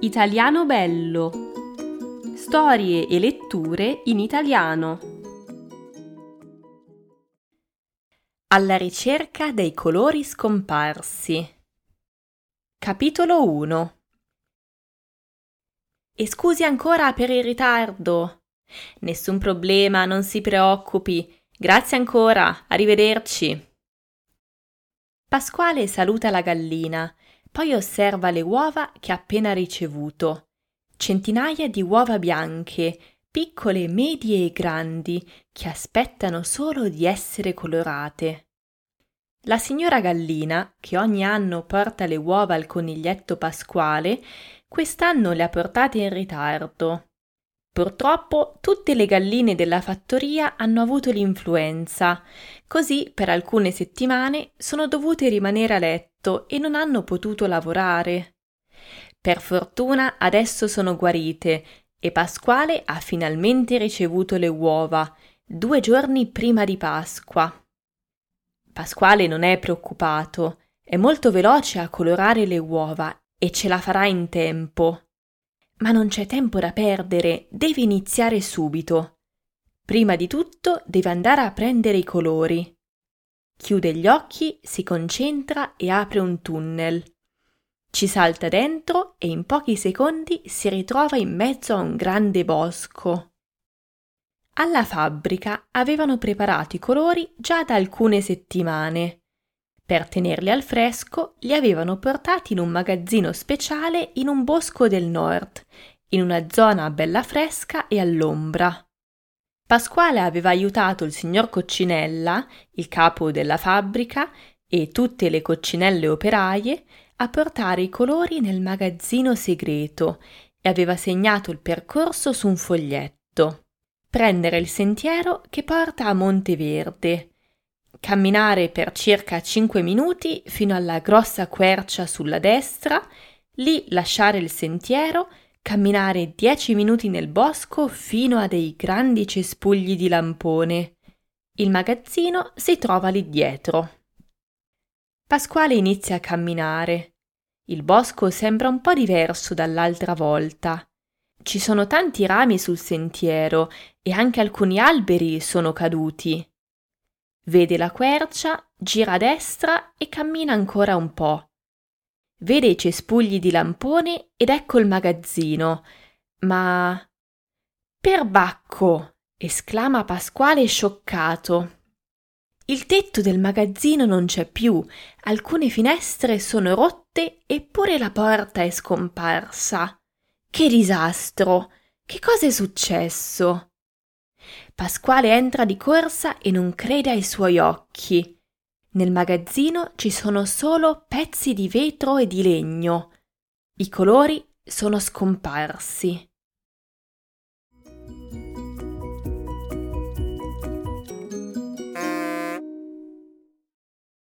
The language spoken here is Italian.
Italiano bello. Storie e letture in italiano. Alla ricerca dei colori scomparsi. Capitolo 1 E scusi ancora per il ritardo. Nessun problema, non si preoccupi. Grazie ancora, arrivederci. Pasquale saluta la gallina poi osserva le uova che ha appena ricevuto. Centinaia di uova bianche, piccole, medie e grandi, che aspettano solo di essere colorate. La signora gallina, che ogni anno porta le uova al coniglietto pasquale, quest'anno le ha portate in ritardo. Purtroppo tutte le galline della fattoria hanno avuto l'influenza, così per alcune settimane sono dovute rimanere a letto e non hanno potuto lavorare. Per fortuna adesso sono guarite e Pasquale ha finalmente ricevuto le uova, due giorni prima di Pasqua. Pasquale non è preoccupato, è molto veloce a colorare le uova e ce la farà in tempo. Ma non c'è tempo da perdere, deve iniziare subito. Prima di tutto deve andare a prendere i colori. Chiude gli occhi, si concentra e apre un tunnel. Ci salta dentro e in pochi secondi si ritrova in mezzo a un grande bosco. Alla fabbrica avevano preparato i colori già da alcune settimane. Per tenerli al fresco li avevano portati in un magazzino speciale in un bosco del nord, in una zona bella fresca e all'ombra. Pasquale aveva aiutato il signor Coccinella, il capo della fabbrica, e tutte le coccinelle operaie a portare i colori nel magazzino segreto e aveva segnato il percorso su un foglietto. Prendere il sentiero che porta a Monteverde, camminare per circa 5 minuti fino alla grossa quercia sulla destra, lì lasciare il sentiero, camminare 10 minuti nel bosco fino a dei grandi cespugli di lampone. Il magazzino si trova lì dietro. Pasquale inizia a camminare. Il bosco sembra un po' diverso dall'altra volta. Ci sono tanti rami sul sentiero e anche alcuni alberi sono caduti. Vede la quercia, gira a destra e cammina ancora un po'. Vede i cespugli di lampone ed ecco il magazzino. Ma. Perbacco! esclama Pasquale scioccato. Il tetto del magazzino non c'è più, alcune finestre sono rotte eppure la porta è scomparsa. Che disastro! Che cosa è successo? Pasquale entra di corsa e non crede ai suoi occhi. Nel magazzino ci sono solo pezzi di vetro e di legno. I colori sono scomparsi.